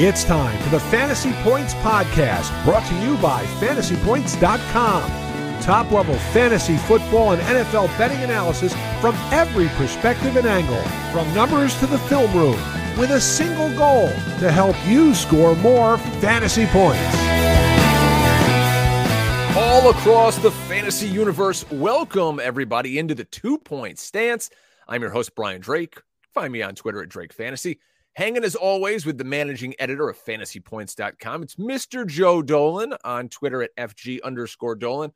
It's time for the Fantasy Points Podcast, brought to you by fantasypoints.com. Top level fantasy football and NFL betting analysis from every perspective and angle, from numbers to the film room, with a single goal to help you score more fantasy points. All across the fantasy universe, welcome everybody into the two point stance. I'm your host, Brian Drake. Find me on Twitter at Drake Fantasy. Hanging as always with the managing editor of fantasypoints.com. It's Mr. Joe Dolan on Twitter at FG underscore Dolan.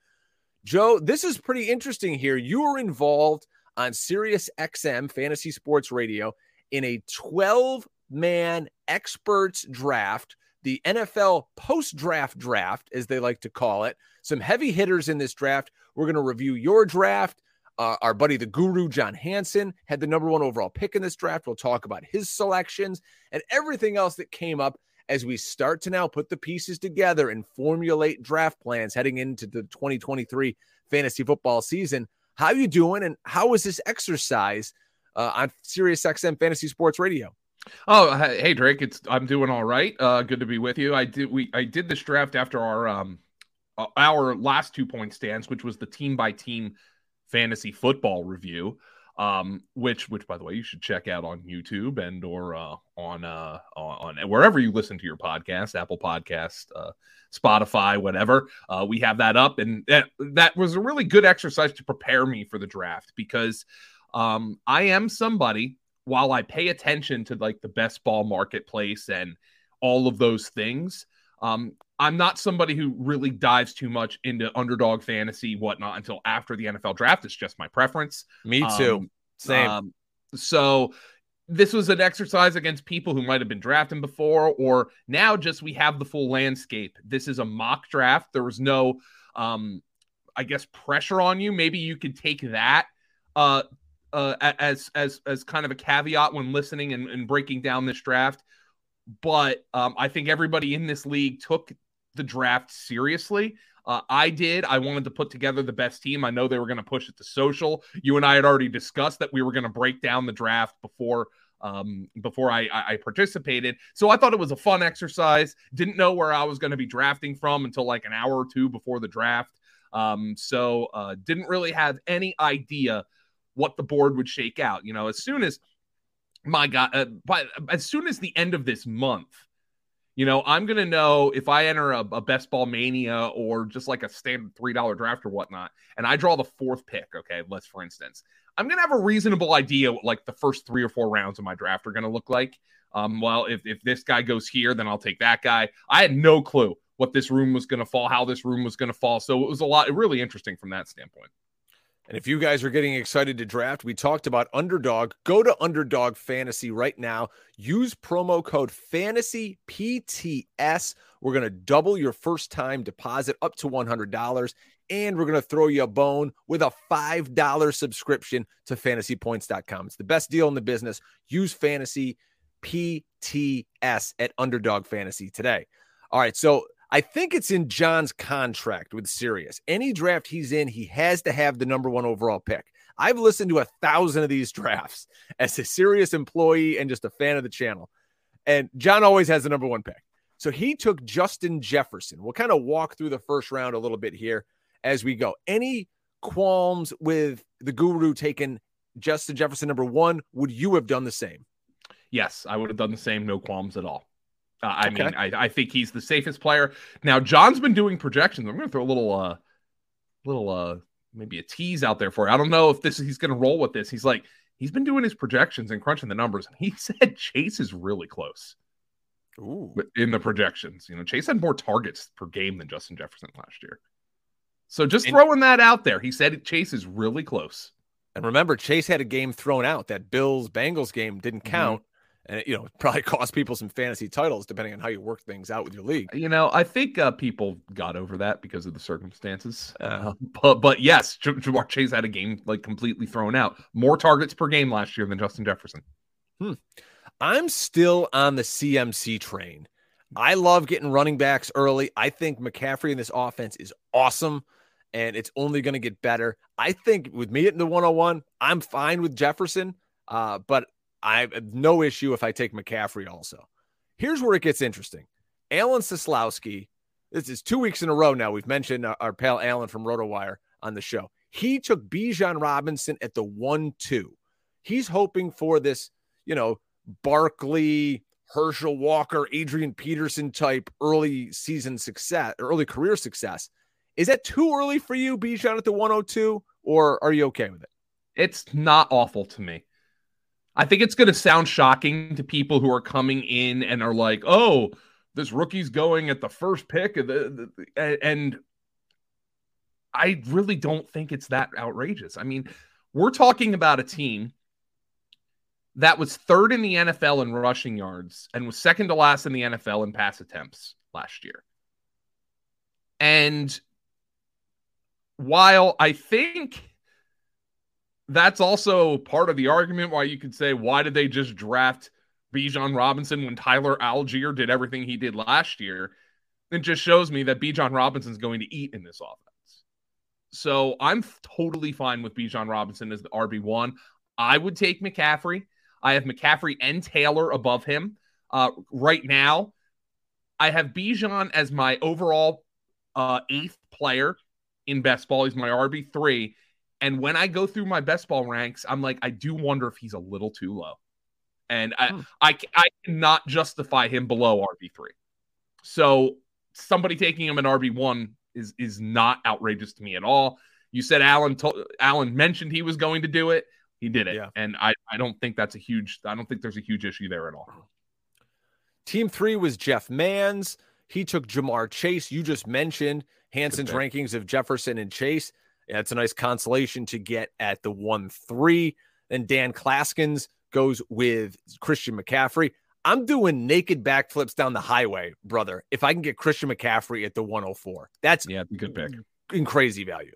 Joe, this is pretty interesting here. You were involved on Sirius XM Fantasy Sports Radio in a 12 man experts draft, the NFL post draft draft, as they like to call it. Some heavy hitters in this draft. We're going to review your draft. Uh, our buddy, the guru, John Hansen, had the number one overall pick in this draft. We'll talk about his selections and everything else that came up as we start to now put the pieces together and formulate draft plans heading into the 2023 fantasy football season. How are you doing? And how was this exercise uh, on Sirius XM Fantasy Sports Radio? Oh, hey Drake, it's I'm doing all right. Uh, good to be with you. I did we I did this draft after our um our last two point stance, which was the team by team fantasy football review um, which which by the way you should check out on YouTube and or uh, on uh, on wherever you listen to your podcast, Apple Podcast, uh, Spotify, whatever. Uh, we have that up, and that that was a really good exercise to prepare me for the draft because um, I am somebody. While I pay attention to like the best ball marketplace and all of those things, um, I'm not somebody who really dives too much into underdog fantasy, whatnot, until after the NFL draft. It's just my preference. Me too. Um, Same. Um, so this was an exercise against people who might have been drafting before, or now just we have the full landscape. This is a mock draft. There was no, um, I guess, pressure on you. Maybe you could take that uh, uh, as as as kind of a caveat when listening and, and breaking down this draft. But um, I think everybody in this league took the draft seriously. Uh, I did. I wanted to put together the best team. I know they were going to push it to social. You and I had already discussed that we were going to break down the draft before um, before I, I, participated. So I thought it was a fun exercise. Didn't know where I was going to be drafting from until like an hour or two before the draft. Um, so uh, didn't really have any idea what the board would shake out. You know, as soon as my God, uh, by, as soon as the end of this month, you know, I'm going to know if I enter a, a, best ball mania or just like a standard $3 draft or whatnot, and I draw the fourth pick, okay, let's for instance, I'm going to have a reasonable idea what like the first three or four rounds of my draft are going to look like. Um, well, if, if this guy goes here, then I'll take that guy. I had no clue what this room was going to fall, how this room was going to fall. So it was a lot, really interesting from that standpoint. And if you guys are getting excited to draft, we talked about Underdog. Go to Underdog Fantasy right now. Use promo code Fantasy PTS. We're going to double your first time deposit up to $100. And we're going to throw you a bone with a $5 subscription to fantasypoints.com. It's the best deal in the business. Use Fantasy PTS at Underdog Fantasy today. All right. So I think it's in John's contract with Sirius. Any draft he's in, he has to have the number one overall pick. I've listened to a thousand of these drafts as a Sirius employee and just a fan of the channel. And John always has the number one pick. So he took Justin Jefferson. We'll kind of walk through the first round a little bit here as we go. Any qualms with the guru taking Justin Jefferson number one? Would you have done the same? Yes, I would have done the same. No qualms at all. Uh, I okay. mean, I, I think he's the safest player. Now, John's been doing projections. I'm going to throw a little, uh, little, uh, maybe a tease out there for you. I don't know if this he's going to roll with this. He's like, he's been doing his projections and crunching the numbers, and he said Chase is really close. Ooh. In the projections, you know, Chase had more targets per game than Justin Jefferson last year. So just and, throwing that out there, he said Chase is really close. And remember, Chase had a game thrown out. That Bills Bengals game didn't mm-hmm. count. Mm-hmm and it, you know probably cost people some fantasy titles depending on how you work things out with your league. You know, I think uh, people got over that because of the circumstances. Uh, but but yes, Ja'Marr Chase had a game like completely thrown out. More targets per game last year than Justin Jefferson. Hmm. I'm still on the CMC train. I love getting running backs early. I think McCaffrey in this offense is awesome and it's only going to get better. I think with me in the 101, I'm fine with Jefferson. Uh, but I have no issue if I take McCaffrey also. Here's where it gets interesting. Alan Seslowsky, this is two weeks in a row now. We've mentioned our, our pal Alan from RotoWire on the show. He took Bijan Robinson at the 1 2. He's hoping for this, you know, Barkley, Herschel Walker, Adrian Peterson type early season success, early career success. Is that too early for you, Bijan, at the 102, or are you okay with it? It's not awful to me. I think it's going to sound shocking to people who are coming in and are like, "Oh, this rookie's going at the first pick," and I really don't think it's that outrageous. I mean, we're talking about a team that was third in the NFL in rushing yards and was second to last in the NFL in pass attempts last year. And while I think that's also part of the argument why you could say, why did they just draft Bijan Robinson when Tyler Allgeier did everything he did last year? It just shows me that Bijan Robinson's going to eat in this offense. So I'm totally fine with Bijan Robinson as the RB1. I would take McCaffrey. I have McCaffrey and Taylor above him. Uh, right now, I have Bijan as my overall uh, eighth player in best ball. He's my RB3. And when I go through my best ball ranks, I'm like, I do wonder if he's a little too low. And I, hmm. I, I cannot justify him below RB3. So somebody taking him an RB1 is is not outrageous to me at all. You said Alan to- Alan mentioned he was going to do it. He did it. Yeah. And I, I don't think that's a huge I don't think there's a huge issue there at all. Team three was Jeff Mans. He took Ja'Marr Chase. You just mentioned Hansen's rankings of Jefferson and Chase. It's a nice consolation to get at the 1 3. And Dan Klaskins goes with Christian McCaffrey. I'm doing naked backflips down the highway, brother. If I can get Christian McCaffrey at the 104, that's yeah, good pick in crazy value.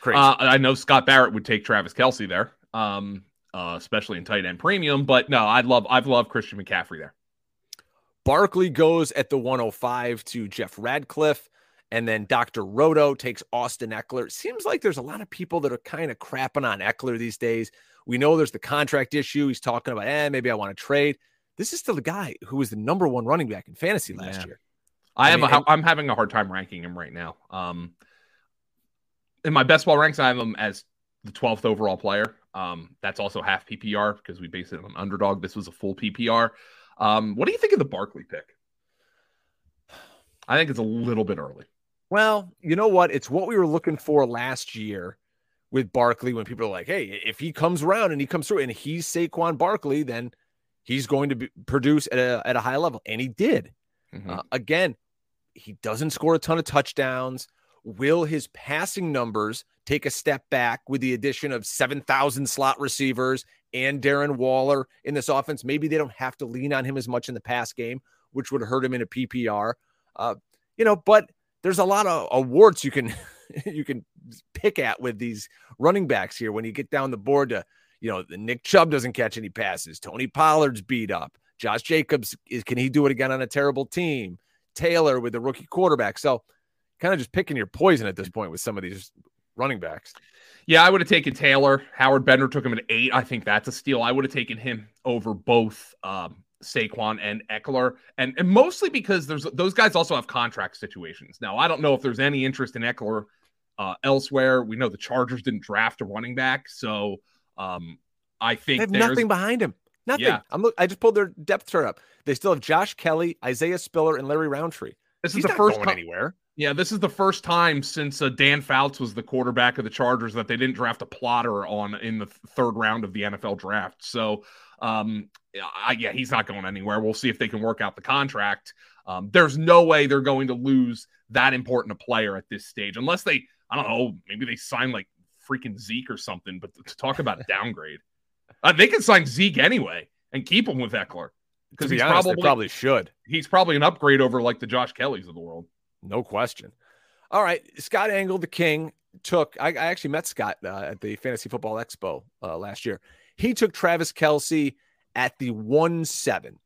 Crazy. Uh, I know Scott Barrett would take Travis Kelce there, um, uh, especially in tight end premium. But no, I'd love I've loved Christian McCaffrey there. Barkley goes at the 105 to Jeff Ratcliffe. And then Dr. Roto takes Austin Ekeler. It seems like there's a lot of people that are kind of crapping on Ekeler these days. We know there's the contract issue. He's talking about, eh, maybe I want to trade. This is still the guy who was the number one running back in fantasy last yeah. year. I, I am. Mean, a, I'm having a hard time ranking him right now. Um, in my best ball ranks, I have him as the 12th overall player. Um, that's also half PPR because we base it on underdog. This was a full PPR. Um, what do you think of the Barkley pick? I think it's a little bit early. Well, you know what? It's what we were looking for last year with Barkley when people are like, hey, if he comes around and he comes through and he's Saquon Barkley, then he's going to be, produce at a, at a high level. And he did. Mm-hmm. Uh, again, he doesn't score a ton of touchdowns. Will his passing numbers take a step back with the addition of 7,000 slot receivers and Darren Waller in this offense? Maybe they don't have to lean on him as much in the pass game, which would hurt him in a PPR. Uh, you know, but there's a lot of awards you can you can pick at with these running backs here when you get down the board to you know Nick Chubb doesn't catch any passes, Tony Pollard's beat up, Josh Jacobs is can he do it again on a terrible team? Taylor with the rookie quarterback. So kind of just picking your poison at this point with some of these running backs. Yeah, I would have taken Taylor. Howard Bender took him at eight. I think that's a steal. I would have taken him over both um, Saquon and Ekeler, and and mostly because there's those guys also have contract situations. Now I don't know if there's any interest in Ekeler uh, elsewhere. We know the Chargers didn't draft a running back, so um, I think they have nothing behind him. Nothing. Yeah. I'm look. I just pulled their depth chart up. They still have Josh Kelley, Isaiah Spiller, and Larry Rountree. This He's is the first time anywhere. Yeah, this is the first time since uh, Dan Fouts was the quarterback of the Chargers that they didn't draft a plotter on in the third round of the NFL draft. So um, I, yeah, he's not going anywhere. We'll see if they can work out the contract. Um, there's no way they're going to lose that important a player at this stage, unless they, I don't know, maybe they sign like freaking Zeke or something. But to talk about a downgrade, uh, they can sign Zeke anyway and keep him with Ekeler because be he's honest, probably probably should. He's probably an upgrade over like the Josh Kelleys of the world. No question. All right, Scott Engel, the king, took. I, I actually met Scott uh, at the Fantasy Football Expo uh, last year. He took Travis Kelce at the 1 7.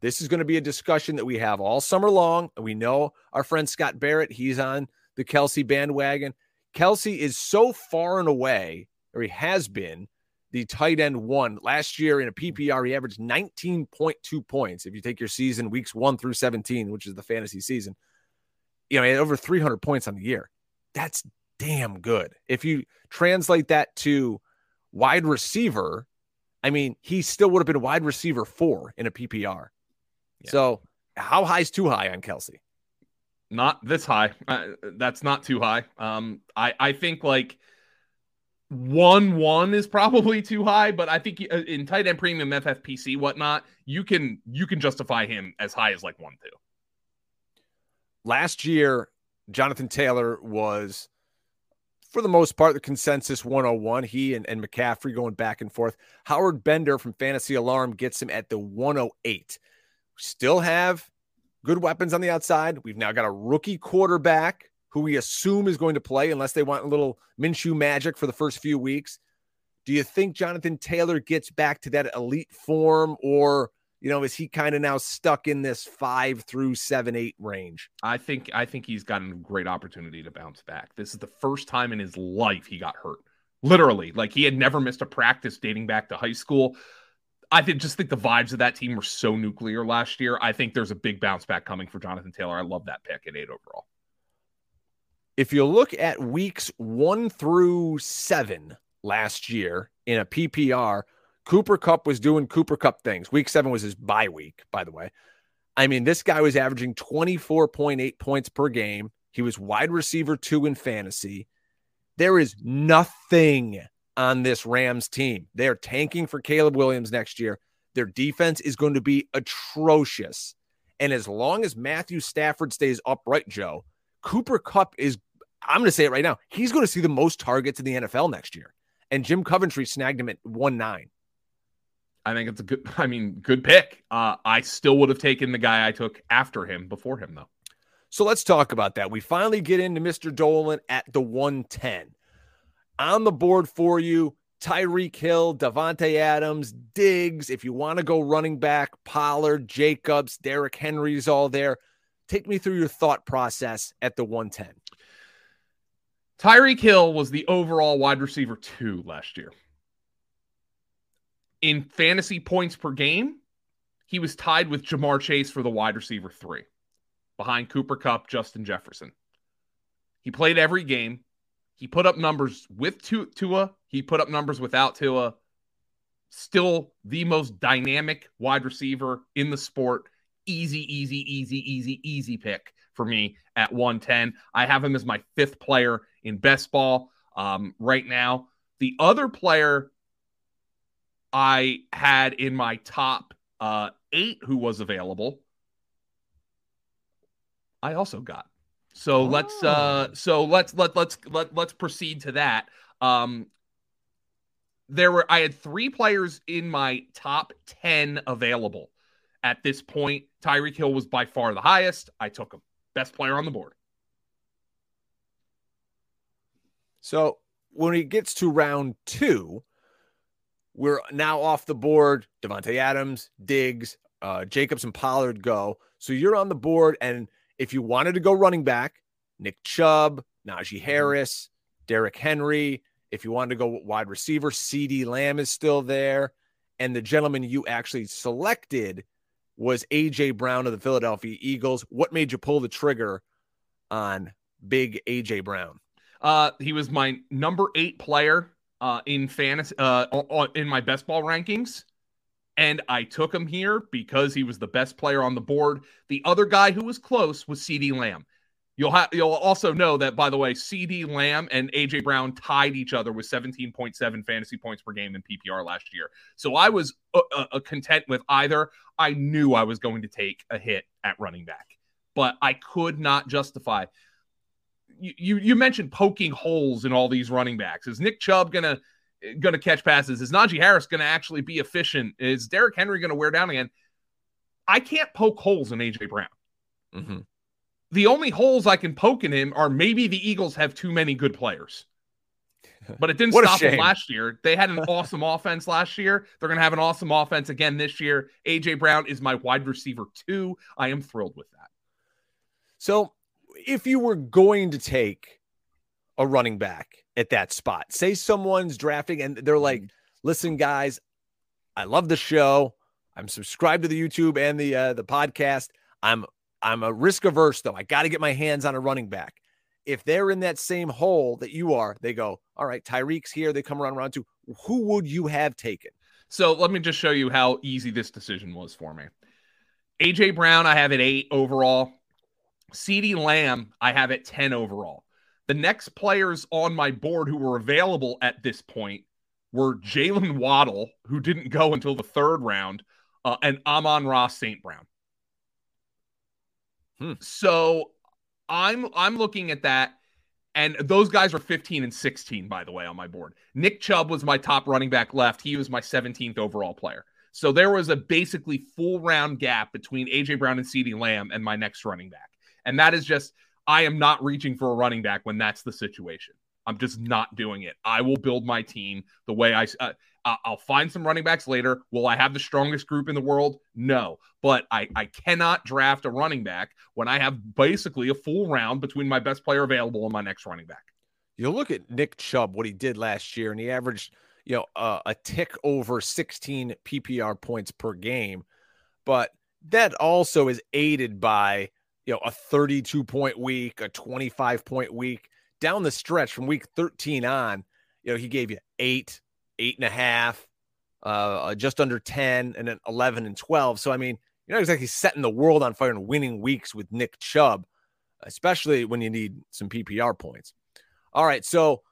This is going to be a discussion that we have all summer long. We know our friend Scott Barrett, he's on the Kelce bandwagon. Kelce is so far and away, or he has been, the tight end one. Last year in a PPR, he averaged 19.2 points. If you take your season weeks one through 17, which is the fantasy season, you know, he had over 300 points on the year. That's damn good. If you translate that to wide receiver, I mean, he still would have been wide receiver four in a PPR. Yeah. So, how high is too high on Kelce? Not this high. Uh, that's not too high. Um, I I think like one one is probably too high, but I think uh, in tight end premium FFPC whatnot, you can you can justify him as high as like one two. Last year, Jonathan Taylor was for the most part, the consensus 101. He and, and McCaffrey going back and forth. Howard Bender from Fantasy Alarm gets him at the 108. Still have good weapons on the outside. We've now got a rookie quarterback who we assume is going to play unless they want a little Minshew magic for the first few weeks. Do you think Jonathan Taylor gets back to that elite form or you know, is he kind of now stuck in this five through seven, eight range? I think I think he's gotten a great opportunity to bounce back. This is the first time in his life he got hurt. Literally, like he had never missed a practice dating back to high school. I think just think the vibes of that team were so nuclear last year. I think there's a big bounce back coming for Jonathan Taylor. I love that pick at eight overall. If you look at weeks one through seven last year in a PPR, Cooper Kupp was doing Cooper Kupp things. Week seven was his bye week, by the way. I mean, this guy was averaging 24.8 points per game. He was wide receiver two in fantasy. There is nothing on this Rams team. They're tanking for Caleb Williams next year. Their defense is going to be atrocious. And as long as Matthew Stafford stays upright, Joe, Cooper Kupp is, I'm going to say it right now, he's going to see the most targets in the NFL next year. And Jim Coventry snagged him at 1 9. I think it's a good, I mean, good pick. Uh, I still would have taken the guy I took after him before him, though. So let's talk about that. We finally get into Mr. Dolan at the 110. On the board for you, Tyreek Hill, Davante Adams, Diggs. If you want to go running back, Pollard, Jacobs, Derrick Henry's all there. Take me through your thought process at the 110. Tyreek Hill was the overall wide receiver two last year in fantasy points per game, he was tied with Ja'Marr Chase for the wide receiver three, behind Cooper Kupp, Justin Jefferson. He played every game. He put up numbers with Tua. He put up numbers without Tua. Still the most dynamic wide receiver in the sport. Easy, easy, easy, easy, easy pick for me at 110. I have him as my fifth player in best ball um, right now. The other player I had in my top uh, eight who was available. I also got. So oh. let's uh so let's let let's let let's proceed to that. Um there were I had three players in my top 10 available at this point. Tyreek Hill was by far the highest. I took him. Best player on the board. So when it gets to round two, we're now off the board. Davante Adams, Diggs, uh, Jacobs, and Pollard go. So you're on the board. And if you wanted to go running back, Nick Chubb, Najee mm-hmm. Harris, Derrick Henry. If you wanted to go wide receiver, CeeDee Lamb is still there. And the gentleman you actually selected was AJ Brown of the Philadelphia Eagles. What made you pull the trigger on big AJ Brown? Uh, he was my number eight player uh, in fantasy uh, in my best ball rankings, and I took him here because he was the best player on the board. The other guy who was close was CeeDee Lamb. You'll have you'll also know that by the way, CeeDee Lamb and AJ Brown tied each other with 17.7 fantasy points per game in PPR last year. So I was uh, uh, uh, content with either. I knew I was going to take a hit at running back, but I could not justify you you mentioned poking holes in all these running backs. Is Nick Chubb gonna gonna catch passes? Is Najee Harris gonna actually be efficient? Is Derrick Henry gonna wear down again? I can't poke holes in AJ Brown. Mm-hmm. The only holes I can poke in him are maybe the Eagles have too many good players. But it didn't stop them last year. They had an awesome offense last year. They're going to have an awesome offense again this year. AJ Brown is my wide receiver too. I am thrilled with that. So if you were going to take a running back at that spot, say someone's drafting and they're like, mm-hmm. Listen, guys, I love the show. I'm subscribed to the YouTube and the uh, the podcast. I'm I'm a risk averse though. I got to get my hands on a running back. If they're in that same hole that you are, they go, all right, Tyreek's here. They come around round two. Who would you have taken? So let me just show you how easy this decision was for me. AJ Brown, I have at eight overall. CeeDee Lamb, I have at 10 overall. The next players on my board who were available at this point were Jaylen Waddle, who didn't go until the third round, uh, and Amon-Ra St. Brown. Hmm. So I'm I'm looking at that, and those guys are 15 and 16, by the way, on my board. Nick Chubb was my top running back left. He was my 17th overall player. So there was a basically full round gap between AJ Brown and CeeDee Lamb and my next running back. And that is just, I am not reaching for a running back when that's the situation. I'm just not doing it. I will build my team the way I. Uh, I'll find some running backs later. Will I have the strongest group in the world? No, but I, I cannot draft a running back when I have basically a full round between my best player available and my next running back. You look at Nick Chubb, what he did last year, and he averaged, you know, uh, a tick over 16 PPR points per game, but that also is aided by you know, a 32 point week, a 25 point week. Down the stretch from week 13 on, you know, he gave you eight, eight and a half, uh, just under 10, and then 11 and 12. So, I mean, you're not exactly setting the world on fire and winning weeks with Nick Chubb, especially when you need some PPR points. All right. So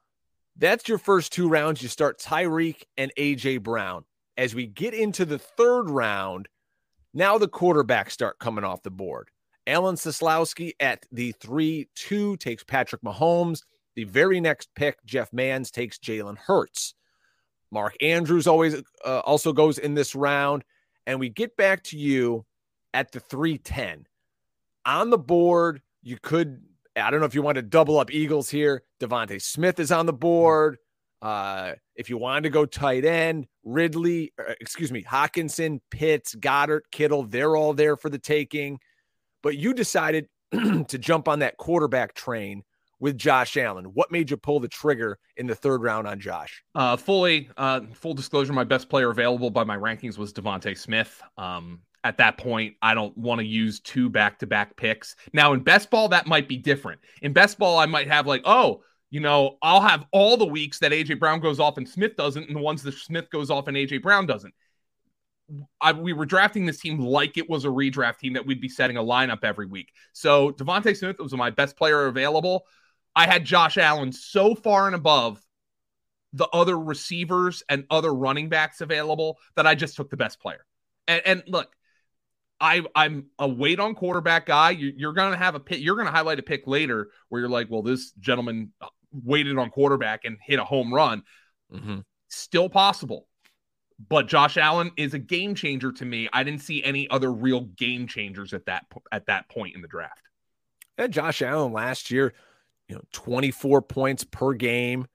that's your first two rounds. You start Tyreek and AJ Brown. As we get into the third round, now the quarterbacks start coming off the board. Alan Seslowsky at the 3 2 takes Patrick Mahomes. The very next pick, Jeff Mans takes Jalen Hurts. Mark Andrews always uh, also goes in this round. And we get back to you at the 310. On the board, you could, I don't know if you want to double up Eagles here. DeVonta Smith is on the board. Uh, if you wanted to go tight end, Ridley, uh, excuse me, Hockenson, Pitts, Goedert, Kittle, they're all there for the taking but you decided to jump on that quarterback train with Josh Allen. What made you pull the trigger in the third round on Josh? Uh, fully, uh, full disclosure, my best player available by my rankings was DeVonta Smith. Um, at that point, I don't want to use two back to back picks. Now, in best ball, that might be different. In best ball, I might have like, oh, you know, I'll have all the weeks that AJ Brown goes off and Smith doesn't, and the ones that Smith goes off and AJ Brown doesn't. I, we were drafting this team like it was a redraft team that we'd be setting a lineup every week. So DeVonta Smith was my best player available. I had Josh Allen so far and above the other receivers and other running backs available that I just took the best player. And, and look, I I'm a wait on quarterback guy. You, are going to have a pick. You're going to highlight a pick later where you're like, well, this gentleman waited on quarterback and hit a home run. Mm-hmm. Still possible but Josh Allen is a game changer to me. I didn't see any other real game changers at that at that point in the draft. Yeah, Josh Allen last year, you know, 24 points per game.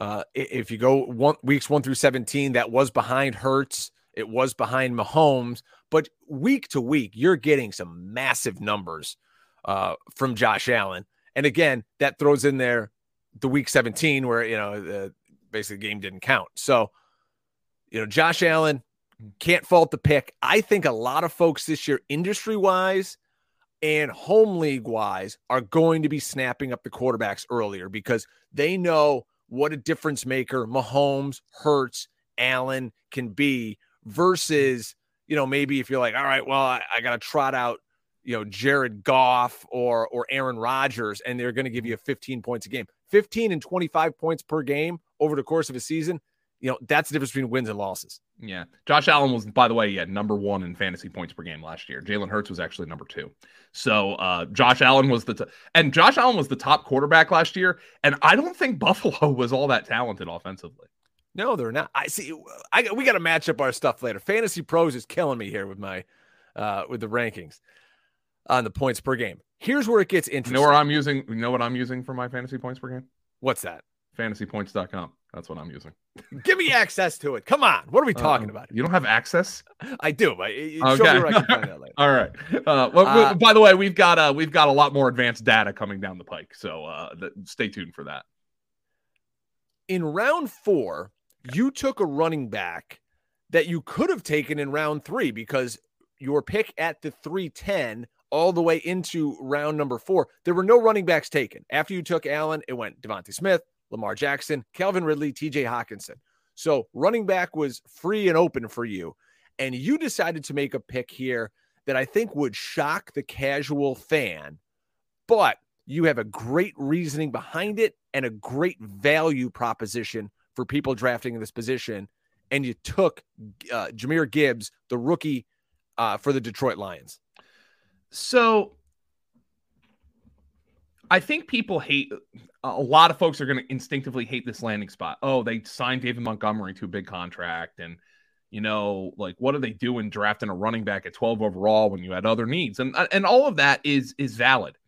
Uh, if you go one weeks one through 17, that was behind Hurts, it was behind Mahomes, but week to week, you're getting some massive numbers uh, from Josh Allen. And again, that throws in there the week 17 where you know the basically the game didn't count. So you know, Josh Allen can't fault the pick. I think a lot of folks this year, industry wise and home league wise, are going to be snapping up the quarterbacks earlier because they know what a difference maker Mahomes, Hurts, Allen can be versus, you know, maybe if you're like, all right, well, I, I got to trot out, you know, Jared Goff or or Aaron Rodgers, and they're going to give you 15 points a game. 15 and 25 points per game over the course of a season you know, that's the difference between wins and losses. Yeah. Josh Allen was, by the way, yeah, number one in fantasy points per game last year. Jalen Hurts was actually number two. So uh, Josh Allen was the, t- and Josh Allen was the top quarterback last year. And I don't think Buffalo was all that talented offensively. No, they're not. I see. I we got to match up our stuff later. Fantasy Pros is killing me here with my, uh, with the rankings on the points per game. Here's where it gets interesting. You know where I'm using? You know what I'm using for my fantasy points per game? What's that? Fantasypoints.com. That's what I'm using. Give me access to it. Come on. What are we talking uh, about? You don't have access? I do. But okay. All right. Uh, well, uh, by the way, we've got uh, we've got a lot more advanced data coming down the pike, so uh, th- stay tuned for that. In round four, you took a running back that you could have taken in round three because your pick at the 310 all the way into round number four, there were no running backs taken. After you took Allen, it went DeVonta Smith, Lamar Jackson, Calvin Ridley, TJ Hockenson. So running back was free and open for you. And you decided to make a pick here that I think would shock the casual fan, but you have a great reasoning behind it and a great value proposition for people drafting in this position. And you took uh, Jahmyr Gibbs, the rookie uh, for the Detroit Lions. So I think people hate a lot of folks are going to instinctively hate this landing spot. Oh, they signed David Montgomery to a big contract and you know, like what are they doing drafting a running back at 12 overall when you had other needs? And uh, and all of that is is valid.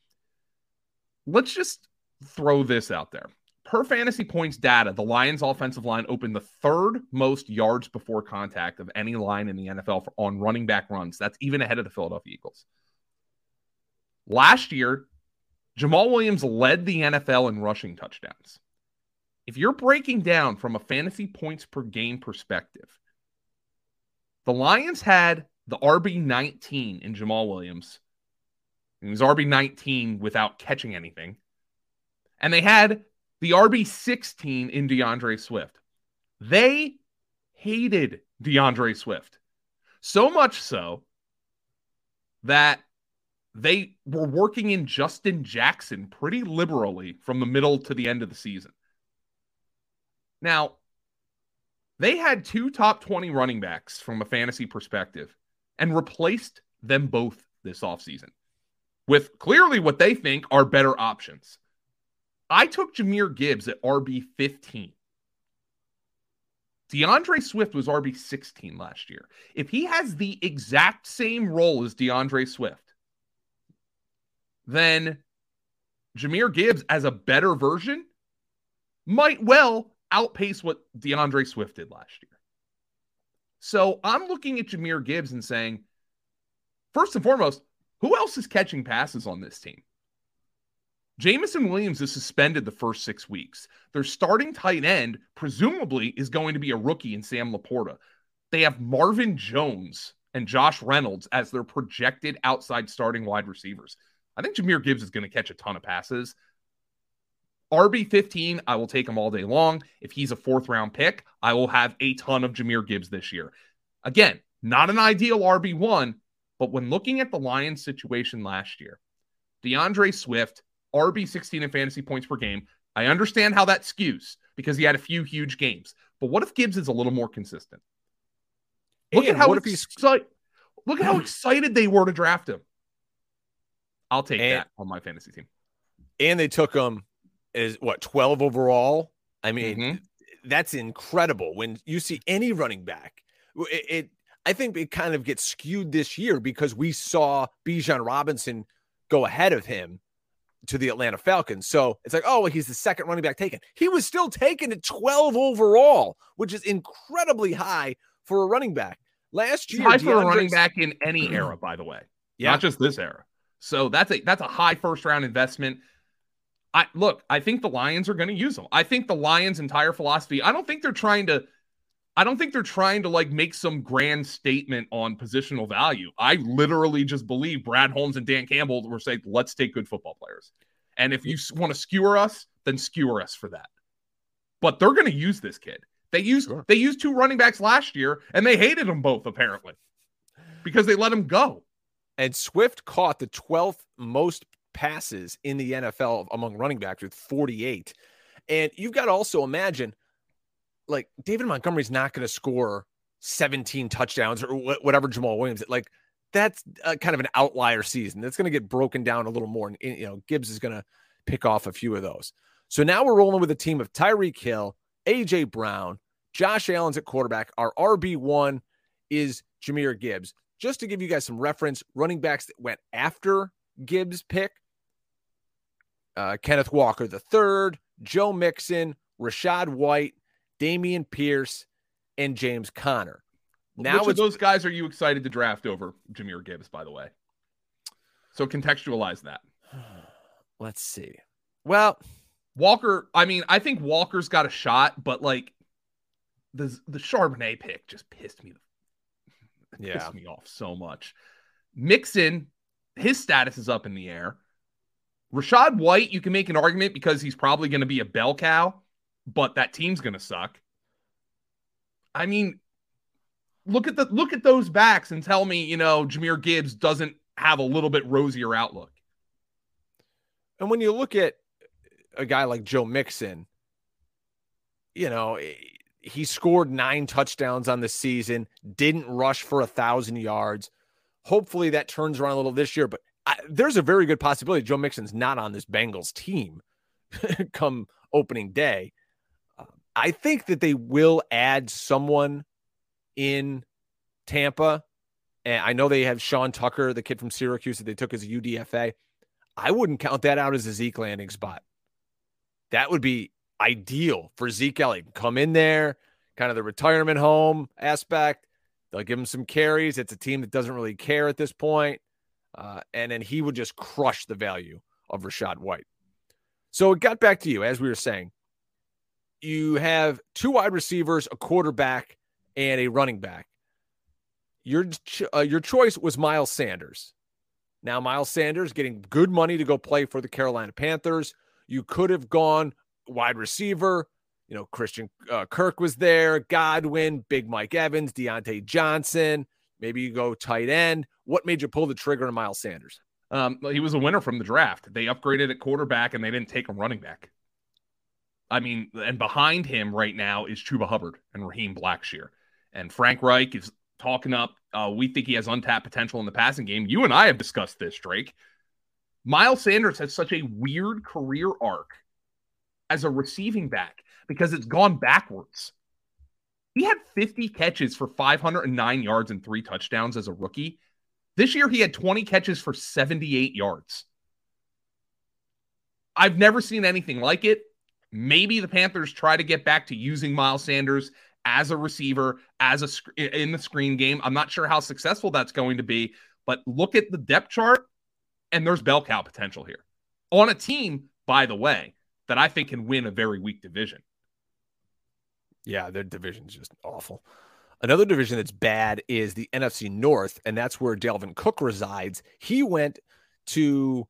Let's just throw this out there. Per fantasy points data, the Lions offensive line opened the third most yards before contact of any line in the NFL for, on running back runs. That's even ahead of the Philadelphia Eagles. Last year, Jamaal Williams led the NFL in rushing touchdowns. If you're breaking down from a fantasy points per game perspective, the Lions had the RB19 in Jamaal Williams. He was RB19 without catching anything. And they had the RB16 in D'Andre Swift. They hated D'Andre Swift. So much so that they were working in Justin Jackson pretty liberally from the middle to the end of the season. Now, they had two top 20 running backs from a fantasy perspective and replaced them both this offseason with clearly what they think are better options. I took Jahmyr Gibbs at RB 15. D'Andre Swift was RB 16 last year. If he has the exact same role as D'Andre Swift, then Jahmyr Gibbs as a better version might well outpace what D'Andre Swift did last year. So I'm looking at Jahmyr Gibbs and saying, first and foremost, who else is catching passes on this team? Jameson Williams is suspended the first six weeks. Their starting tight end, presumably, is going to be a rookie in Sam LaPorta. They have Marvin Jones and Josh Reynolds as their projected outside starting wide receivers. I think Jahmyr Gibbs is going to catch a ton of passes. RB 15, I will take him all day long. If he's a fourth round pick, I will have a ton of Jahmyr Gibbs this year. Again, not an ideal RB1, but when looking at the Lions situation last year, D'Andre Swift, RB 16 in fantasy points per game. I understand how that skews because he had a few huge games. But what if Gibbs is a little more consistent? Look and at how exci- look at how excited they were to draft him. I'll take and, that on my fantasy team. And they took him as what 12 overall. I mean, mm-hmm. that's incredible. When you see any running back, it, it, I think it kind of gets skewed this year because we saw Bijan Robinson go ahead of him to the Atlanta Falcons. So it's like, oh, well, he's the second running back taken. He was still taken at 12 overall, which is incredibly high for a running back. Last year, high for a running back in any era, by the way, yeah. not just this era. So that's a that's a high first round investment. I look, I think the Lions are going to use them. I think the Lions' entire philosophy. I don't think they're trying to. I don't think they're trying to like make some grand statement on positional value. I literally just believe Brad Holmes and Dan Campbell were saying, "Let's take good football players." And if you want to skewer us, then skewer us for that. But they're going to use this kid. They used sure. they used two running backs last year, and they hated them both apparently because they let him go. And Swift caught the 12th most passes in the NFL among running backs with 48. And you've got to also imagine like David Montgomery's not going to score 17 touchdowns or whatever Jamaal Williams. Like that's kind of an outlier season. That's going to get broken down a little more. And, you know, Gibbs is going to pick off a few of those. So now we're rolling with a team of Tyreek Hill, AJ Brown, Josh Allen's at quarterback. Our RB1 is Jahmyr Gibbs just to give you guys some reference, running backs that went after Gibbs' pick uh, Kenneth Walker the third, Joe Mixon, Rachaad White, Dameon Pierce, and James Conner. Now, which of those guys are you excited to draft over Jahmyr Gibbs? By the way, so contextualize that. Let's see. Well, Walker. I mean, I think Walker's got a shot, but like the the Charbonnet pick just pissed me yeah. pissed me off so much. Mixon, his status is up in the air. Rachaad White, you can make an argument because he's probably going to be a bell cow, but that team's going to suck. I mean, look at the look at those backs and tell me, you know, Jahmyr Gibbs doesn't have a little bit rosier outlook. And when you look at a guy like Joe Mixon, you know, he scored nine touchdowns on the season, didn't rush for a thousand yards. Hopefully that turns around a little this year, but I, there's a very good possibility Joe Mixon's not on this Bengals team come opening day. Uh, I think that they will add someone in Tampa. And I know they have Sean Tucker, the kid from Syracuse that they took as a UDFA. I wouldn't count that out as a Zeke landing spot. That would be ideal for Zeke Elliott. Come in there, kind of the retirement home aspect. They'll give him some carries. It's a team that doesn't really care at this point. Uh, and then he would just crush the value of Rachaad White. So it got back to you, as we were saying. You have two wide receivers, a quarterback, and a running back. Your uh, your choice was Miles Sanders. Now Miles Sanders getting good money to go play for the Carolina Panthers. You could have gone wide receiver. You know, Christian uh, Kirk was there, Godwin, Big Mike Evans, Diontae Johnson. Maybe you go tight end. What made you pull the trigger on Miles Sanders? Um, he was a winner from the draft. They upgraded at quarterback and they didn't take a running back. I mean, and behind him right now is Chuba Hubbard and Raheem Blackshear. And Frank Reich is talking up. Uh, we think he has untapped potential in the passing game. You and I have discussed this, Drake. Miles Sanders has such a weird career arc as a receiving back because it's gone backwards. He had 50 catches for 509 yards and three touchdowns as a rookie. This year, he had 20 catches for 78 yards. I've never seen anything like it. Maybe the Panthers try to get back to using Miles Sanders as a receiver, as a in the screen game. I'm not sure how successful that's going to be, but look at the depth chart, and there's bell cow potential here on a team, by the way, that I think can win a very weak division. Yeah, their division's just awful. Another division that's bad is the NFC North, and that's where Dalvin Cook resides. He went to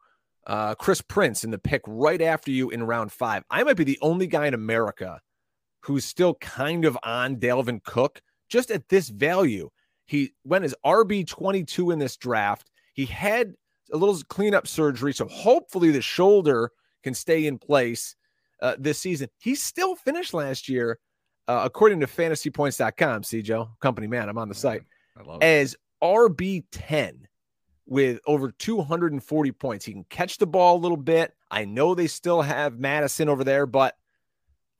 uh, Chris Prince in the pick right after you in round five. I might be the only guy in America who's still kind of on Dalvin Cook just at this value. He went as RB 22 in this draft. He had a little cleanup surgery, so hopefully the shoulder can stay in place uh, this season. He still finished last year, uh, according to fantasypoints.com, see, Joe, company man, I'm on the site, as RB 10 with over 240 points. He can catch the ball a little bit. I know they still have Mattison over there, but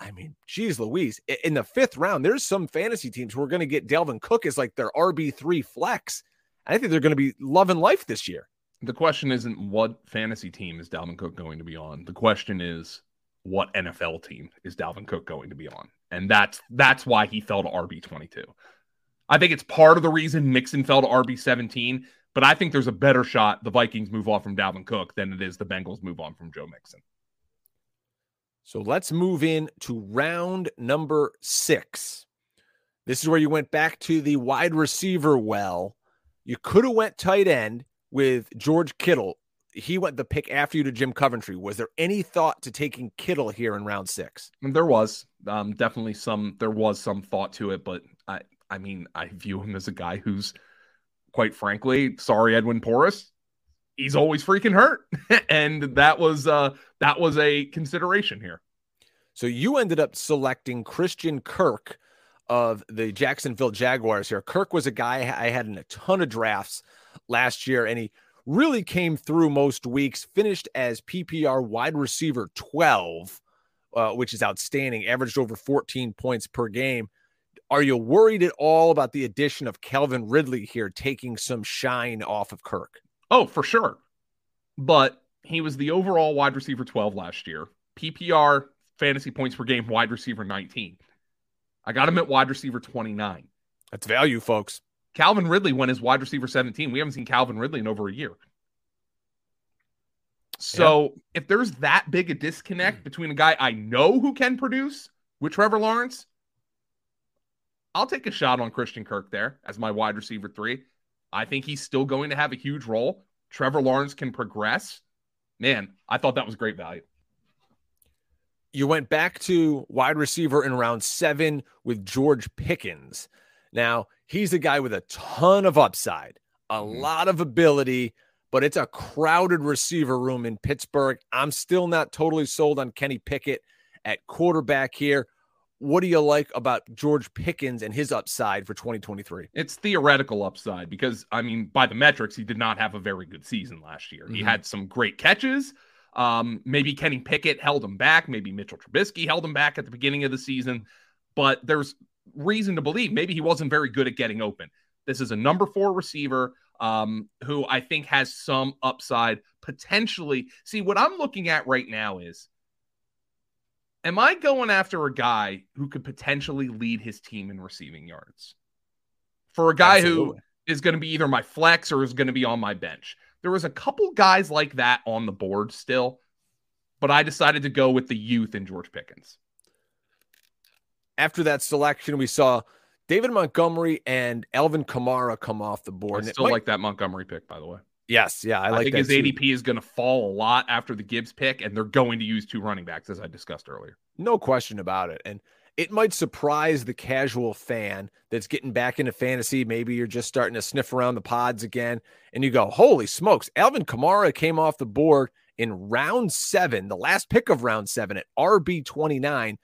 I mean, geez, Louise, in the fifth round, there's some fantasy teams who are going to get Dalvin Cook as like their RB3 flex. I think they're going to be loving life this year. The question isn't what fantasy team is Dalvin Cook going to be on. The question is what NFL team is Dalvin Cook going to be on? And that's that's why he fell to RB22. I think it's part of the reason Mixon fell to RB17, but I think there's a better shot the Vikings move on from Dalvin Cook than it is the Bengals move on from Joe Mixon. So let's move in to round number six. This is where you went back to the wide receiver well. You could have went tight end with George Kittle. He went the pick after you to Jim Coventry. Was there any thought to taking Kittle here in round six? There was um, definitely some. There was some thought to it, but I, I mean, I view him as a guy who's, quite frankly, sorry, Edwin Porras, he's always freaking hurt, and that was uh, that was a consideration here. So you ended up selecting Christian Kirk of the Jacksonville Jaguars here. Kirk was a guy I had in a ton of drafts last year, and he really came through most weeks, finished as PPR wide receiver 12, uh, which is outstanding, averaged over 14 points per game. Are you worried at all about the addition of Calvin Ridley here taking some shine off of Kirk? Oh, for sure. But he was the overall wide receiver 12 last year. PPR fantasy points per game, wide receiver 19. I got him at wide receiver 29. That's value, folks. Calvin Ridley went as wide receiver 17. We haven't seen Calvin Ridley in over a year. So yeah. if there's that big a disconnect mm. between a guy I know who can produce with Trevor Lawrence, I'll take a shot on Christian Kirk there as my wide receiver three. I think he's still going to have a huge role. Trevor Lawrence can progress. Man, I thought that was great value. You went back to wide receiver in round seven with George Pickens. Now, he's a guy with a ton of upside, a mm-hmm. lot of ability, but it's a crowded receiver room in Pittsburgh. I'm still not totally sold on Kenny Pickett at quarterback here. What do you like about George Pickens and his upside for 2023? It's theoretical upside because, I mean, by the metrics, he did not have a very good season last year. Mm-hmm. He had some great catches. Um, maybe Kenny Pickett held him back. Maybe Mitchell Trubisky held him back at the beginning of the season. But there's reason to believe maybe he wasn't very good at getting open. This is a number four receiver um, who I think has some upside potentially. See, what I'm looking at right now is am I going after a guy who could potentially lead his team in receiving yards? For a guy Absolutely. who is going to be either my flex or is going to be on my bench. There was a couple guys like that on the board still, but I decided to go with the youth in George Pickens. After that selection, we saw David Montgomery and Alvin Kamara come off the board. I still might... like that Montgomery pick, by the way. Yes, yeah, I, like I think his too. ADP is going to fall a lot after the Gibbs pick, and they're going to use two running backs, as I discussed earlier. No question about it. And it might surprise the casual fan that's getting back into fantasy. Maybe you're just starting to sniff around the pods again, and you go, "Holy smokes!" Alvin Kamara came off the board in round seven, the last pick of round seven at RB twenty nine.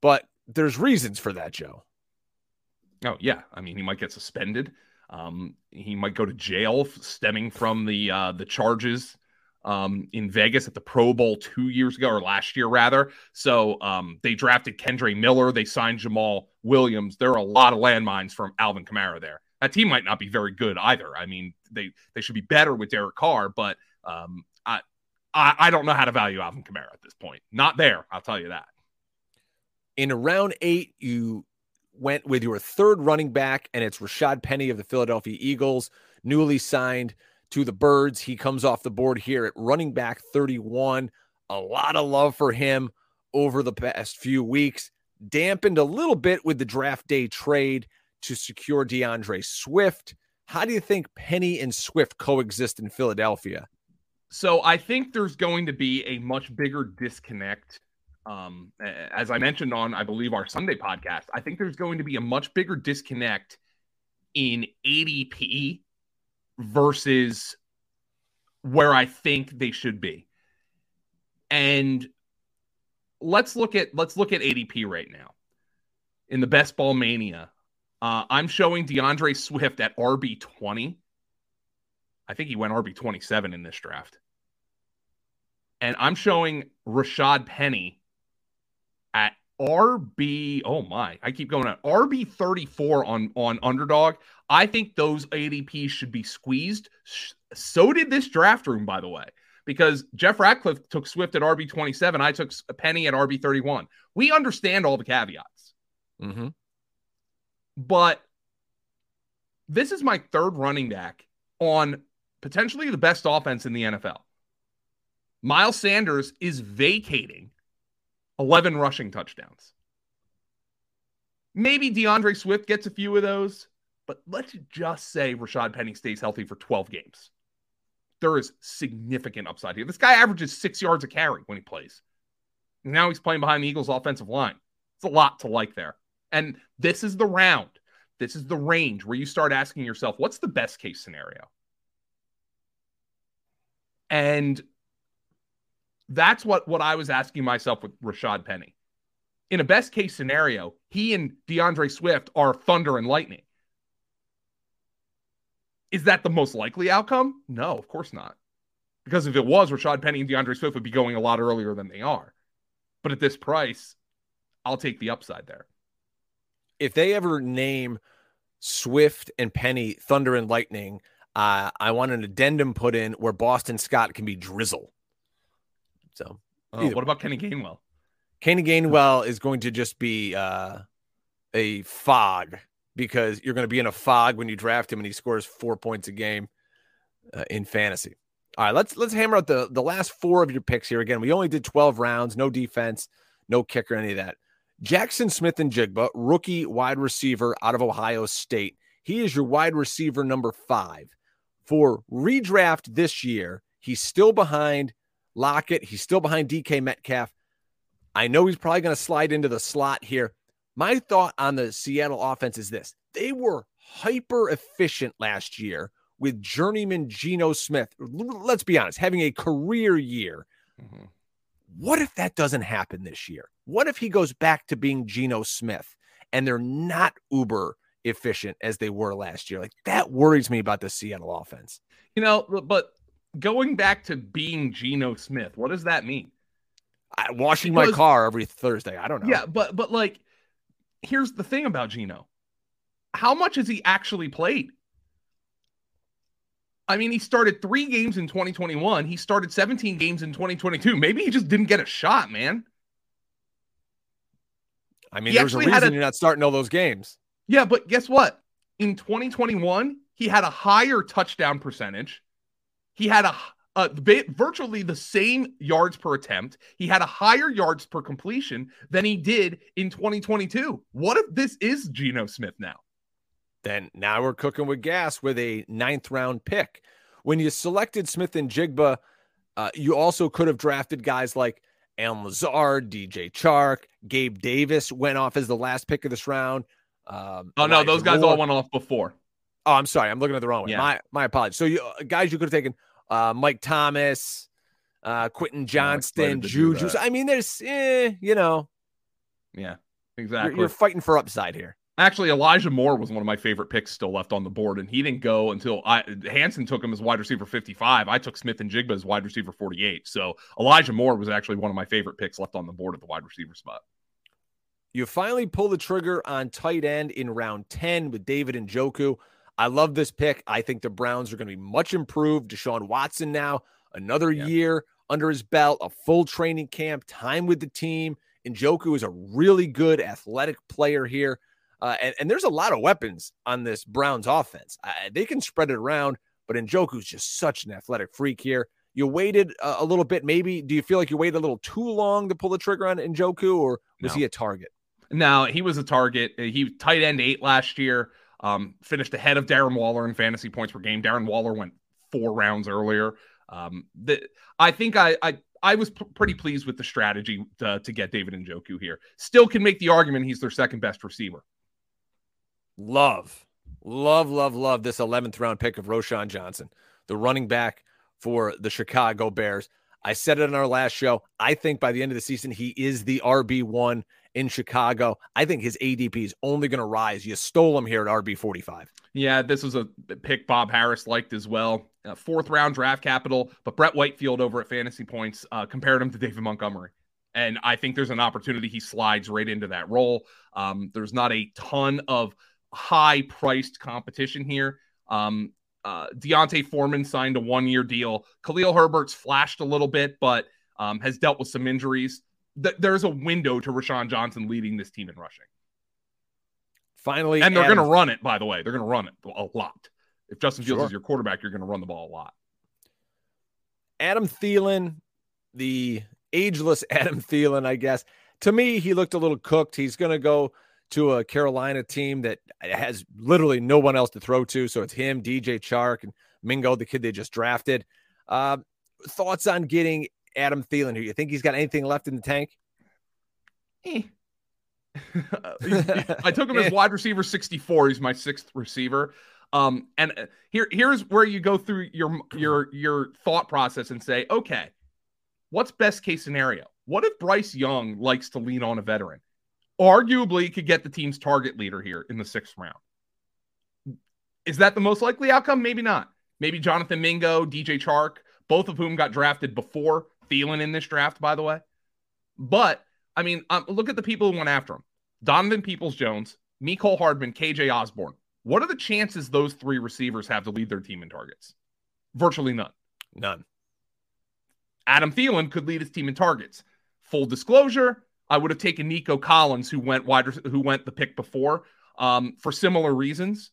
But there's reasons for that, Joe. Oh yeah, I mean he might get suspended. Um, he might go to jail stemming from the uh, the charges um, in Vegas at the Pro Bowl two years ago or last year rather. So um, they drafted Kendre Miller. They signed Jamaal Williams. There are a lot of landmines from Alvin Kamara there. That team might not be very good either. I mean, they they should be better with Derek Carr, but um, I, I I don't know how to value Alvin Kamara at this point. Not there, I'll tell you that. In round eight, you went with your third running back, and it's Rashaad Penny of the Philadelphia Eagles, newly signed to the Birds. He comes off the board here at running back 31. A lot of love for him over the past few weeks, dampened a little bit with the draft day trade to secure D'Andre Swift. How do you think Penny and Swift coexist in Philadelphia? So I think there's going to be a much bigger disconnect um, as I mentioned on, I believe, our Sunday podcast, I think there's going to be a much bigger disconnect in ADP versus where I think they should be. And let's look at let's look at ADP right now. In the best ball mania, uh, I'm showing D'Andre Swift at RB 20. I think he went RB 27 in this draft. And I'm showing Rashaad Penny at RB. Oh my, I keep going at RB 34 on on underdog. I think those ADPs should be squeezed. So did this draft room, by the way, because Jeff Ratcliffe took Swift at RB 27. I took a Penny at RB 31. We understand all the caveats. Mm-hmm. But this is my third running back on potentially the best offense in the NFL. Miles Sanders is vacating 11 rushing touchdowns. Maybe D'Andre Swift gets a few of those, but let's just say Rashaad Penny stays healthy for 12 games. There is significant upside here. This guy averages six yards a carry when he plays. Now he's playing behind the Eagles' offensive line. It's a lot to like there. And this is the round. This is the range where you start asking yourself, what's the best case scenario? And that's what what I was asking myself with Rashaad Penny. In a best case scenario, he and D'Andre Swift are thunder and lightning. Is that the most likely outcome? No, of course not. Because if it was, Rashaad Penny and D'Andre Swift would be going a lot earlier than they are. But at this price, I'll take the upside there. If they ever name Swift and Penny Thunder and Lightning, uh, I want an addendum put in where Boston Scott can be Drizzle. So, oh, what about Kenny Gainwell? Kenny Gainwell is going to just be uh, a fog because you're going to be in a fog when you draft him and he scores four points a game uh, in fantasy. All right, let's let's hammer out the the last four of your picks here. Again, we only did 12 rounds, no defense, no kicker, any of that. Jaxon Smith-Njigba, rookie wide receiver out of Ohio State. He is your wide receiver number five. For redraft this year, he's still behind Lockett. He's still behind DK Metcalf. I know he's probably going to slide into the slot here. My thought on the Seattle offense is this they were hyper efficient last year with journeyman Geno Smith. Let's be honest, having a career year. Mm-hmm. What if that doesn't happen this year? What if he goes back to being Geno Smith and they're not uber efficient as they were last year? Like that worries me about the Seattle offense. You know, but going back to being Geno Smith, what does that mean? I, washing because, my car every Thursday. I don't know. Yeah, but but like, here's the thing about Geno. How much has he actually played? I mean, he started three games in 2021. He started 17 games in 2022. Maybe he just didn't get a shot, man. I mean, he there's a reason a, you're not starting all those games. Yeah, but guess what? In 2021, he had a higher touchdown percentage. He had a, a virtually the same yards per attempt. He had a higher yards per completion than he did in 2022. What if this is Geno Smith now? then now we're cooking with gas with a ninth round pick. When you selected Smith-Njigba, uh, you also could have drafted guys like Allen Lazard, DJ Chark, Gabe Davis went off as the last pick of this round. Um, oh no, those guys Moore. all went off before. Oh, I'm sorry, I'm looking at the wrong one. Yeah. My my apologies. So you uh, guys, you could have taken uh, Mike Thomas, uh, Quentin Johnston, Juju. I mean, there's, eh, you know, yeah, exactly. You're, you're fighting for upside here. Actually, Elijah Moore was one of my favorite picks still left on the board, and he didn't go until I Hansen took him as wide receiver 55. I took Smith-Njigba as wide receiver 48. So Elijah Moore was actually one of my favorite picks left on the board at the wide receiver spot. You finally pull the trigger on tight end in round 10 with David Njoku. I love this pick. I think the Browns are going to be much improved. Deshaun Watson now, another yeah. year under his belt, a full training camp, time with the team. Njoku is a really good athletic player here. Uh, and, and, there's a lot of weapons on this Browns offense. Uh, they can spread it around, but Njoku's just such an athletic freak here. You waited a, a, little bit, maybe. Do you feel like you waited a little too long to pull the trigger on Njoku, or was no. he a target? No, he was a target. He tight end eight last year. Um, finished ahead of Darren Waller in fantasy points per game. Darren Waller went four rounds earlier. Um, the, I think I, I I was p- pretty pleased with the strategy to, to get David Njoku here. Still can make the argument he's their second best receiver love, love, love, love this 11th round pick of Roschon Johnson, the running back for the Chicago Bears. I said it in our last show. I think by the end of the season, he is the RB1 in Chicago. I think his ADP is only going to rise. You stole him here at RB 45. Yeah, this was a pick Bob Harris liked as well. Uh, fourth round draft capital, but Brett Whitefield over at Fantasy Points uh, compared him to David Montgomery. And I think there's an opportunity he slides right into that role. Um, there's not a ton of high priced competition here. Um, uh, D'Onta Foreman signed a one year deal. Khalil Herbert's flashed a little bit, but um, has dealt with some injuries. Th- there's a window to Roschon Johnson leading this team in rushing. Finally, and they're going to run it. By the way, they're going to run it a lot. If Justin Fields sure. is your quarterback, you're going to run the ball a lot. Adam Thielen, the ageless Adam Thielen, I guess. To me, he looked a little cooked. He's going to go to a Carolina team that has literally no one else to throw to. So it's him, DJ Chark, and Mingo, the kid they just drafted. Uh, thoughts on getting Adam Thielen? Do you think he's got anything left in the tank? Eh. I took him as wide receiver 64. He's my sixth receiver. Um, and uh, here, here's where you go through your your your thought process and say, okay, what's best case scenario? What if Bryce Young likes to lean on a veteran? arguably could get the team's target leader here in the sixth round. Is that the most likely outcome? Maybe not. Maybe Jonathan Mingo, DJ Chark, both of whom got drafted before Thielen in this draft, by the way. But I mean, um, look at the people who went after him: Donovan Peoples Jones, Mecole Hardman, KJ Osborn. What are the chances those three receivers have to lead their team in targets? Virtually none. None. Adam Thielen could lead his team in targets. Full disclosure, I would have taken Nico Collins, who went wide, who went the pick before, um, for similar reasons.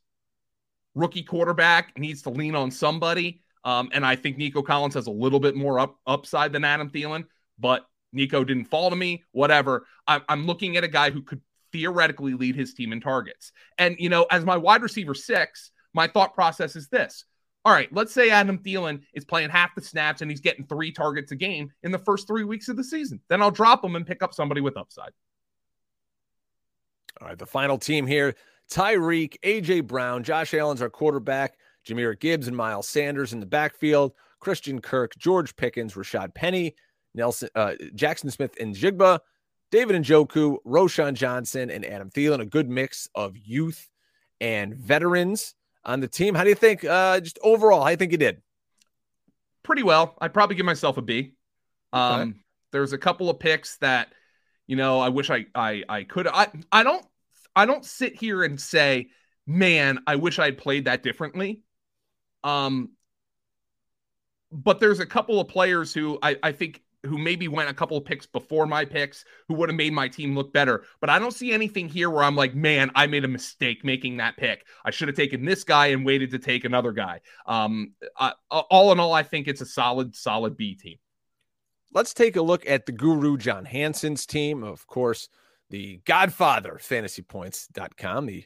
Rookie quarterback needs to lean on somebody, um, and I think Nico Collins has a little bit more up upside than Adam Thielen. But Nico didn't fall to me, whatever. I'm, I'm looking at a guy who could theoretically lead his team in targets. And, you know, as my wide receiver six, my thought process is this. All right, let's say Adam Thielen is playing half the snaps and he's getting three targets a game in the first three weeks of the season. Then I'll drop him and pick up somebody with upside. All right, the final team here Tyreek, AJ Brown, Josh Allen's our quarterback, Jahmyr Gibbs and Miles Sanders in the backfield, Christian Kirk, George Pickens, Rashaad Penny, Nelson, uh, Jaxon Smith-Njigba, David Njoku, Roschon Johnson, and Adam Thielen. A good mix of youth and veterans on the team. How do you think, uh, just overall, how do you think you did? Pretty well. I'd probably give myself a B. Um, okay. There's a couple of picks that, you know, I wish I I I could. I I don't I don't sit here and say, man, I wish I had played that differently. Um, but there's a couple of players who I, I think who maybe went a couple of picks before my picks who would have made my team look better. But I don't see anything here where I'm like, man, I made a mistake making that pick. I should have taken this guy and waited to take another guy. Um, I, all in all, I think it's a solid, solid B team. Let's take a look at the guru John Hansen's team. Of course, the godfather fantasypoints.com, the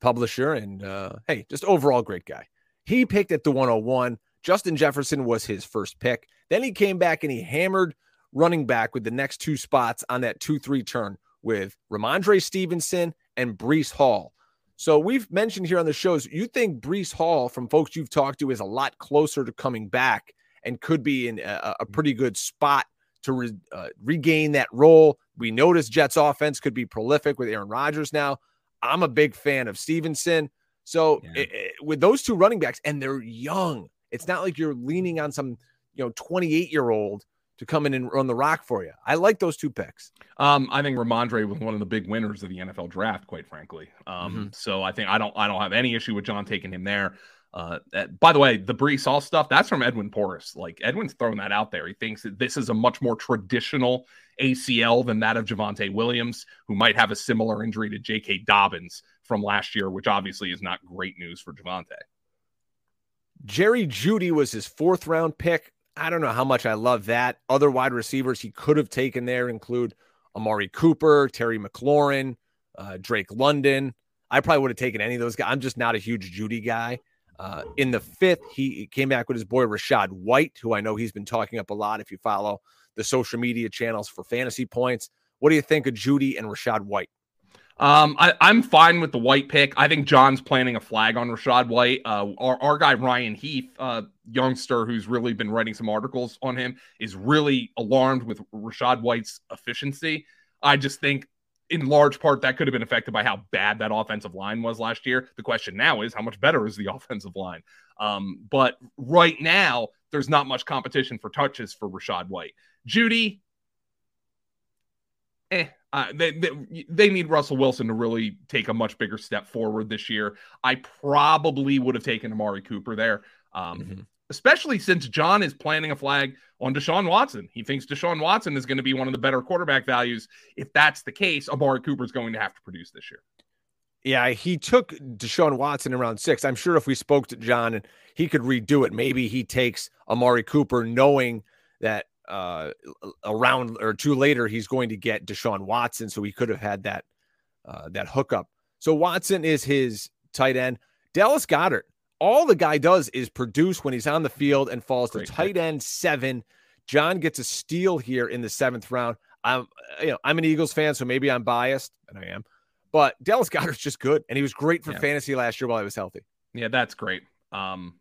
publisher, and uh, hey, just overall great guy. He picked at the 101. Justin Jefferson was his first pick. Then he came back and he hammered running back with the next two spots on that 2 3 turn with Rhamondre Stevenson and Breece Hall. So we've mentioned here on the shows, you think Breece Hall, from folks you've talked to, is a lot closer to coming back and could be in a, a pretty good spot to re, uh, regain that role. We noticed Jets offense could be prolific with Aaron Rodgers now. I'm a big fan of Stevenson. So yeah. it, it, with those two running backs, and they're young, it's not like you're leaning on some you know 28 year old to come in and run the rock for you. I like those two picks. Um, I think Rhamondre was one of the big winners of the NFL draft, quite frankly. Um, mm-hmm. so I think I don't I don't have any issue with John taking him there. Uh, by the way, the Breece Hall stuff, that's from Edwin Porras. Like Edwin's throwing that out there. He thinks that this is a much more traditional ACL than that of Javonte Williams, who might have a similar injury to J.K. Dobbins from last year, which obviously is not great news for Javonte. Jerry Jeudy was his fourth round pick. I don't know how much I love that. Other wide receivers he could have taken there include Amari Cooper, Terry McLaurin, uh, Drake London. I probably would have taken any of those guys. I'm just not a huge Jeudy guy. Uh, in the fifth, he came back with his boy Rachaad White, who I know he's been talking up a lot. If you follow the social media channels for fantasy points, what do you think of Jeudy and Rachaad White? Um, I, am fine with the White pick. I think John's planting a flag on Rachaad White. Uh, our, our guy Ryan Heath, uh, youngster who's really been writing some articles on him, is really alarmed with Rachaad White's efficiency. I just think in large part that could have been affected by how bad that offensive line was last year. The question now is how much better is the offensive line? Um, but right now, there's not much competition for touches for Rachaad White. Jeudy, eh, uh, they, they, they need Russell Wilson to really take a much bigger step forward this year. I probably would have taken Amari Cooper there. Um, mm-hmm especially since John is planning a flag on Deshaun Watson. He thinks Deshaun Watson is going to be one of the better quarterback values. If that's the case, Amari Cooper is going to have to produce this year. Yeah, he took Deshaun Watson around six. I'm sure if we spoke to John and he could redo it, maybe he takes Amari Cooper knowing that uh, a round or two later he's going to get Deshaun Watson. So he could have had that uh, that hookup. So Watson is his tight end. Dallas Goedert all the guy does is produce when he's on the field and falls Great to tight end seven. John gets a steal here in the seventh round. I'm, you know, I'm an Eagles fan, so maybe I'm biased, and I am. But Dallas Goedert's just good, and he was great for yeah. fantasy last year while he was healthy. Yeah, that's great. Um,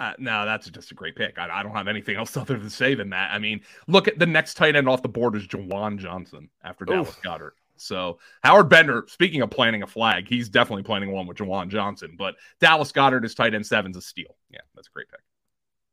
uh, no, that's just a great pick. I, I, don't have anything else other to say than that. I mean, look at the next tight end off the board is Juwan Johnson after Dallas Goedert. So Howard Bender, speaking of planting a flag, he's definitely planting one with Juwan Johnson. But Dallas Goedert is tight end seven's a steal. Yeah, that's a great pick.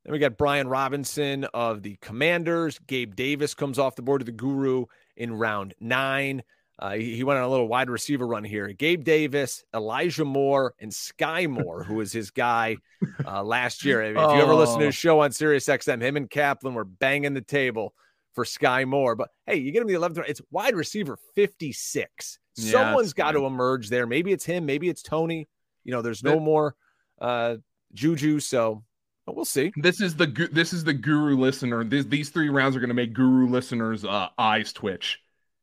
Then we got Brian Robinson of the Commanders. Gabe Davis comes off the board of the Guru in round nine. Uh, he, he, went on a little wide receiver run here. Gabe Davis, Elijah Moore, and Sky Moore, who was his guy uh, last year. If oh. you ever listen to his show on Sirius XM, him and Kaplan were banging the table for Sky Moore. But hey, you get him the 11th. It's wide receiver 56. Yeah, Someone's got to emerge there. Maybe it's him. Maybe it's Tony. You know, there's no more uh, Juju. So But we'll see. This is the this is the guru listener. This, these three rounds are going to make guru listeners' uh, eyes twitch.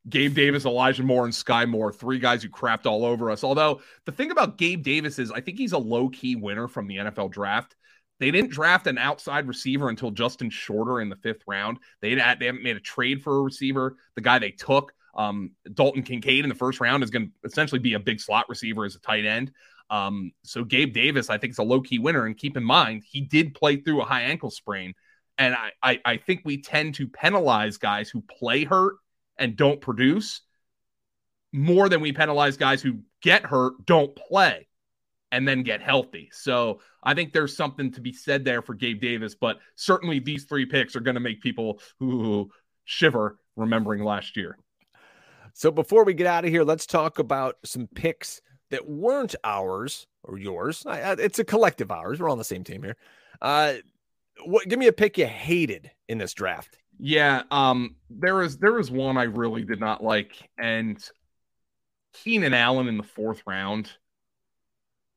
Gabe Davis, Elijah Moore, and Sky Moore, three guys who crapped all over us. Although the thing about Gabe Davis is, I think he's a low key winner from the NFL draft. They didn't draft an outside receiver until Justin Shorter in the fifth round. They, had, they haven't made a trade for a receiver. The guy they took, um, Dalton Kincaid, in the first round is going to essentially be a big slot receiver as a tight end. Um, so Gabe Davis, I think, is a low key winner. And keep in mind, he did play through a high ankle sprain. And I, I, I think we tend to penalize guys who play hurt and don't produce more than we penalize guys who get hurt, don't play and then get healthy. So I think there's something to be said there for Gabe Davis, but certainly these three picks are going to make people who shiver remembering last year. So before we get out of here, let's talk about some picks that weren't ours or yours. I, it's a collective ours. We're on the same team here. Uh, what? Give me a pick you hated in this draft. Yeah, um, there was there was one I really did not like, and Keenan Allen in the fourth round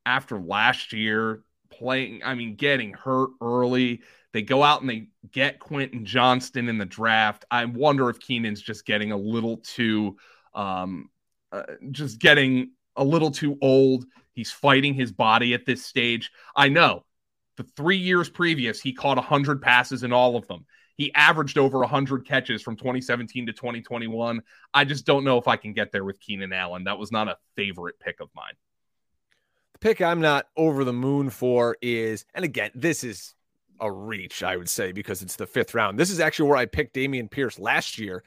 after last year playing, I mean, getting hurt early. They go out and they get Quentin Johnston in the draft. I wonder if Keenan's just getting a little too, um, uh, just getting a little too old. He's fighting his body at this stage. I know the three years previous, he caught 100 passes in all of them. He averaged over 100 catches from 2017 to 2021. I just don't know if I can get there with Keenan Allen. That was not a favorite pick of mine The pick I'm not over the moon for is, and again, this is a reach, I would say, because it's the fifth round. This is actually where I picked Dameon Pierce last year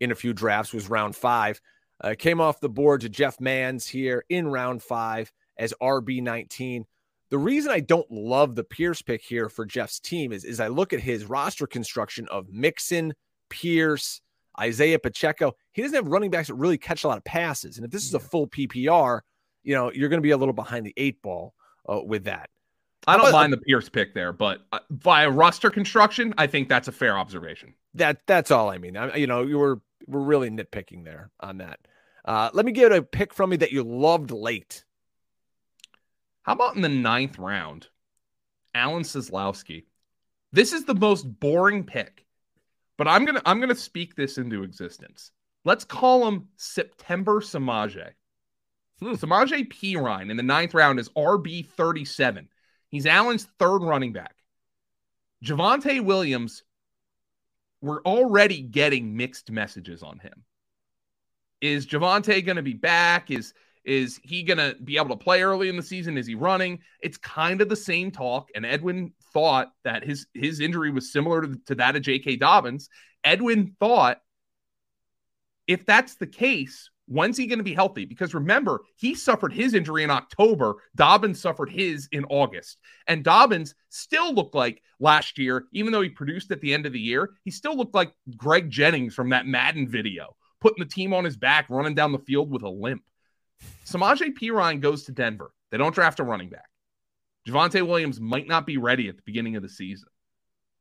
in a few drafts, was round five. Uh, came off the board to Jeff Mans here in round five as RB19. The reason I don't love the Pierce pick here for Jeff's team is, is I look at his roster construction of Mixon, Pierce, Isaiah Pacheco. He doesn't have running backs that really catch a lot of passes. And if this is a full PPR, you know, you're going to be a little behind the eight ball uh, with that. I don't but, mind the Pierce pick there, but uh, via roster construction, I think that's a fair observation. That that's all I mean. I, you know, you were we're really nitpicking there on that. Uh, let me get a pick from me that you loved late. How about in the ninth round, Alan Seslowsky? This is the most boring pick, but I'm gonna I'm gonna speak this into existence. Let's call him September Samaje. Hmm. Samaje Perine in the ninth round is RB 37. He's Alan's third running back. Javonte Williams, we're already getting mixed messages on him. Is Javonte going to be back? Is is he going to be able to play early in the season? Is he running? It's kind of the same talk. And Edwin thought that his his injury was similar to, to that of J.K. Dobbins. Edwin thought if that's the case, When's he going to be healthy? Because remember, he suffered his injury in October. Dobbins suffered his in August. And Dobbins still looked like last year, even though he produced at the end of the year, he still looked like Greg Jennings from that Madden video, putting the team on his back, running down the field with a limp. Samaje Perine goes to Denver. They don't draft a running back. Javonte Williams might not be ready at the beginning of the season.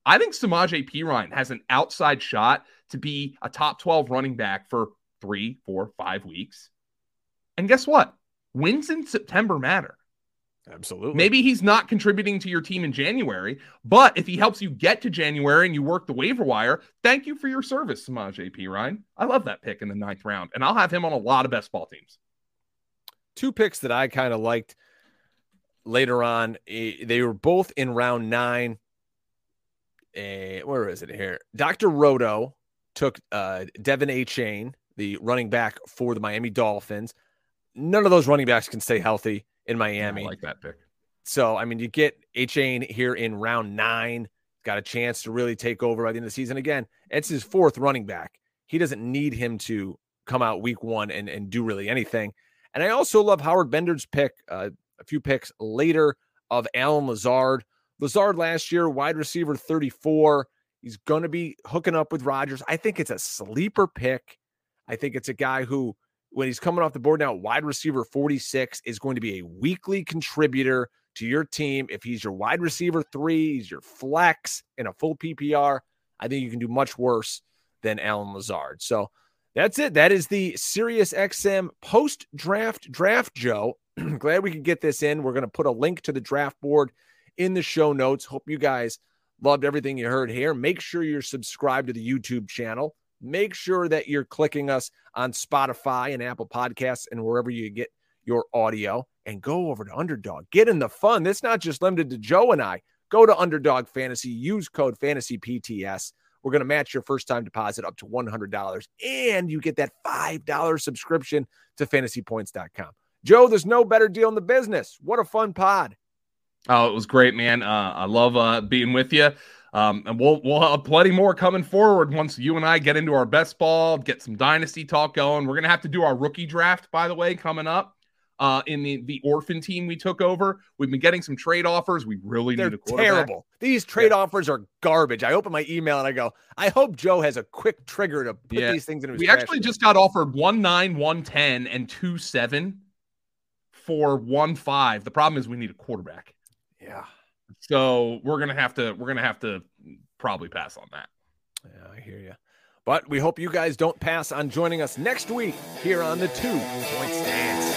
I think Samaje Perine has an outside shot to be a top 12 running back for three, four, five weeks. And guess what? Wins in September matter. Absolutely. Maybe he's not contributing to your team in January, but if he helps you get to January and you work the waiver wire, thank you for your service, Samaje Perine. I love that pick in the ninth round, and I'll have him on a lot of best ball teams. Two picks that I kind of liked later on. Eh, they were both in round nine. Uh, where is it here? Dr. Roto took uh, De'Von Achane the running back for the Miami Dolphins. None of those running backs can stay healthy in Miami. I like that pick. So, I mean, you get Achane here in round nine, got a chance to really take over by the end of the season. Again, it's his fourth running back. He doesn't need him to come out week one and, and do really anything. And I also love Howard Bender's pick, uh, a few picks later of Allen Lazard. Lazard last year, wide receiver 34. He's going to be hooking up with Rodgers. I think it's a sleeper pick. I think it's a guy who, when he's coming off the board now, wide receiver 46 is going to be a weekly contributor to your team. If he's your wide receiver three, he's your flex in a full PPR. I think you can do much worse than Allen Lazard. So that's it. That is the Sirius XM post draft draft, Joe. Glad we could get this in. We're going to put a link to the draft board in the show notes. Hope you guys loved everything you heard here. Make sure you're subscribed to the YouTube channel. Make sure that you're clicking us on Spotify and Apple Podcasts and wherever you get your audio and go over to Underdog. Get in the fun. It's not just limited to Joe and I. Go to Underdog Fantasy, use code FANTASYPTS. We're going to match your first time deposit up to $100 and you get that $5 subscription to fantasypoints.com. Joe, there's no better deal in the business. What a fun pod. Oh, it was great, man. Uh, I love uh, being with you. Um, and we'll we'll have plenty more coming forward once you and I get into our best ball, get some dynasty talk going. We're gonna have to do our rookie draft, by the way, coming up. Uh, in the the orphan team we took over, we've been getting some trade offers. We really They're need a quarterback. terrible. These trade yeah. offers are garbage. I open my email and I go, I hope Joe has a quick trigger to put yeah. these things in his. We actually just got offered one nine, one ten, and two seven for one five. The problem is we need a quarterback. Yeah. So we're gonna have to we're gonna have to probably pass on that. Yeah, I hear you. But we hope you guys don't pass on joining us next week here on the Two Point Stance.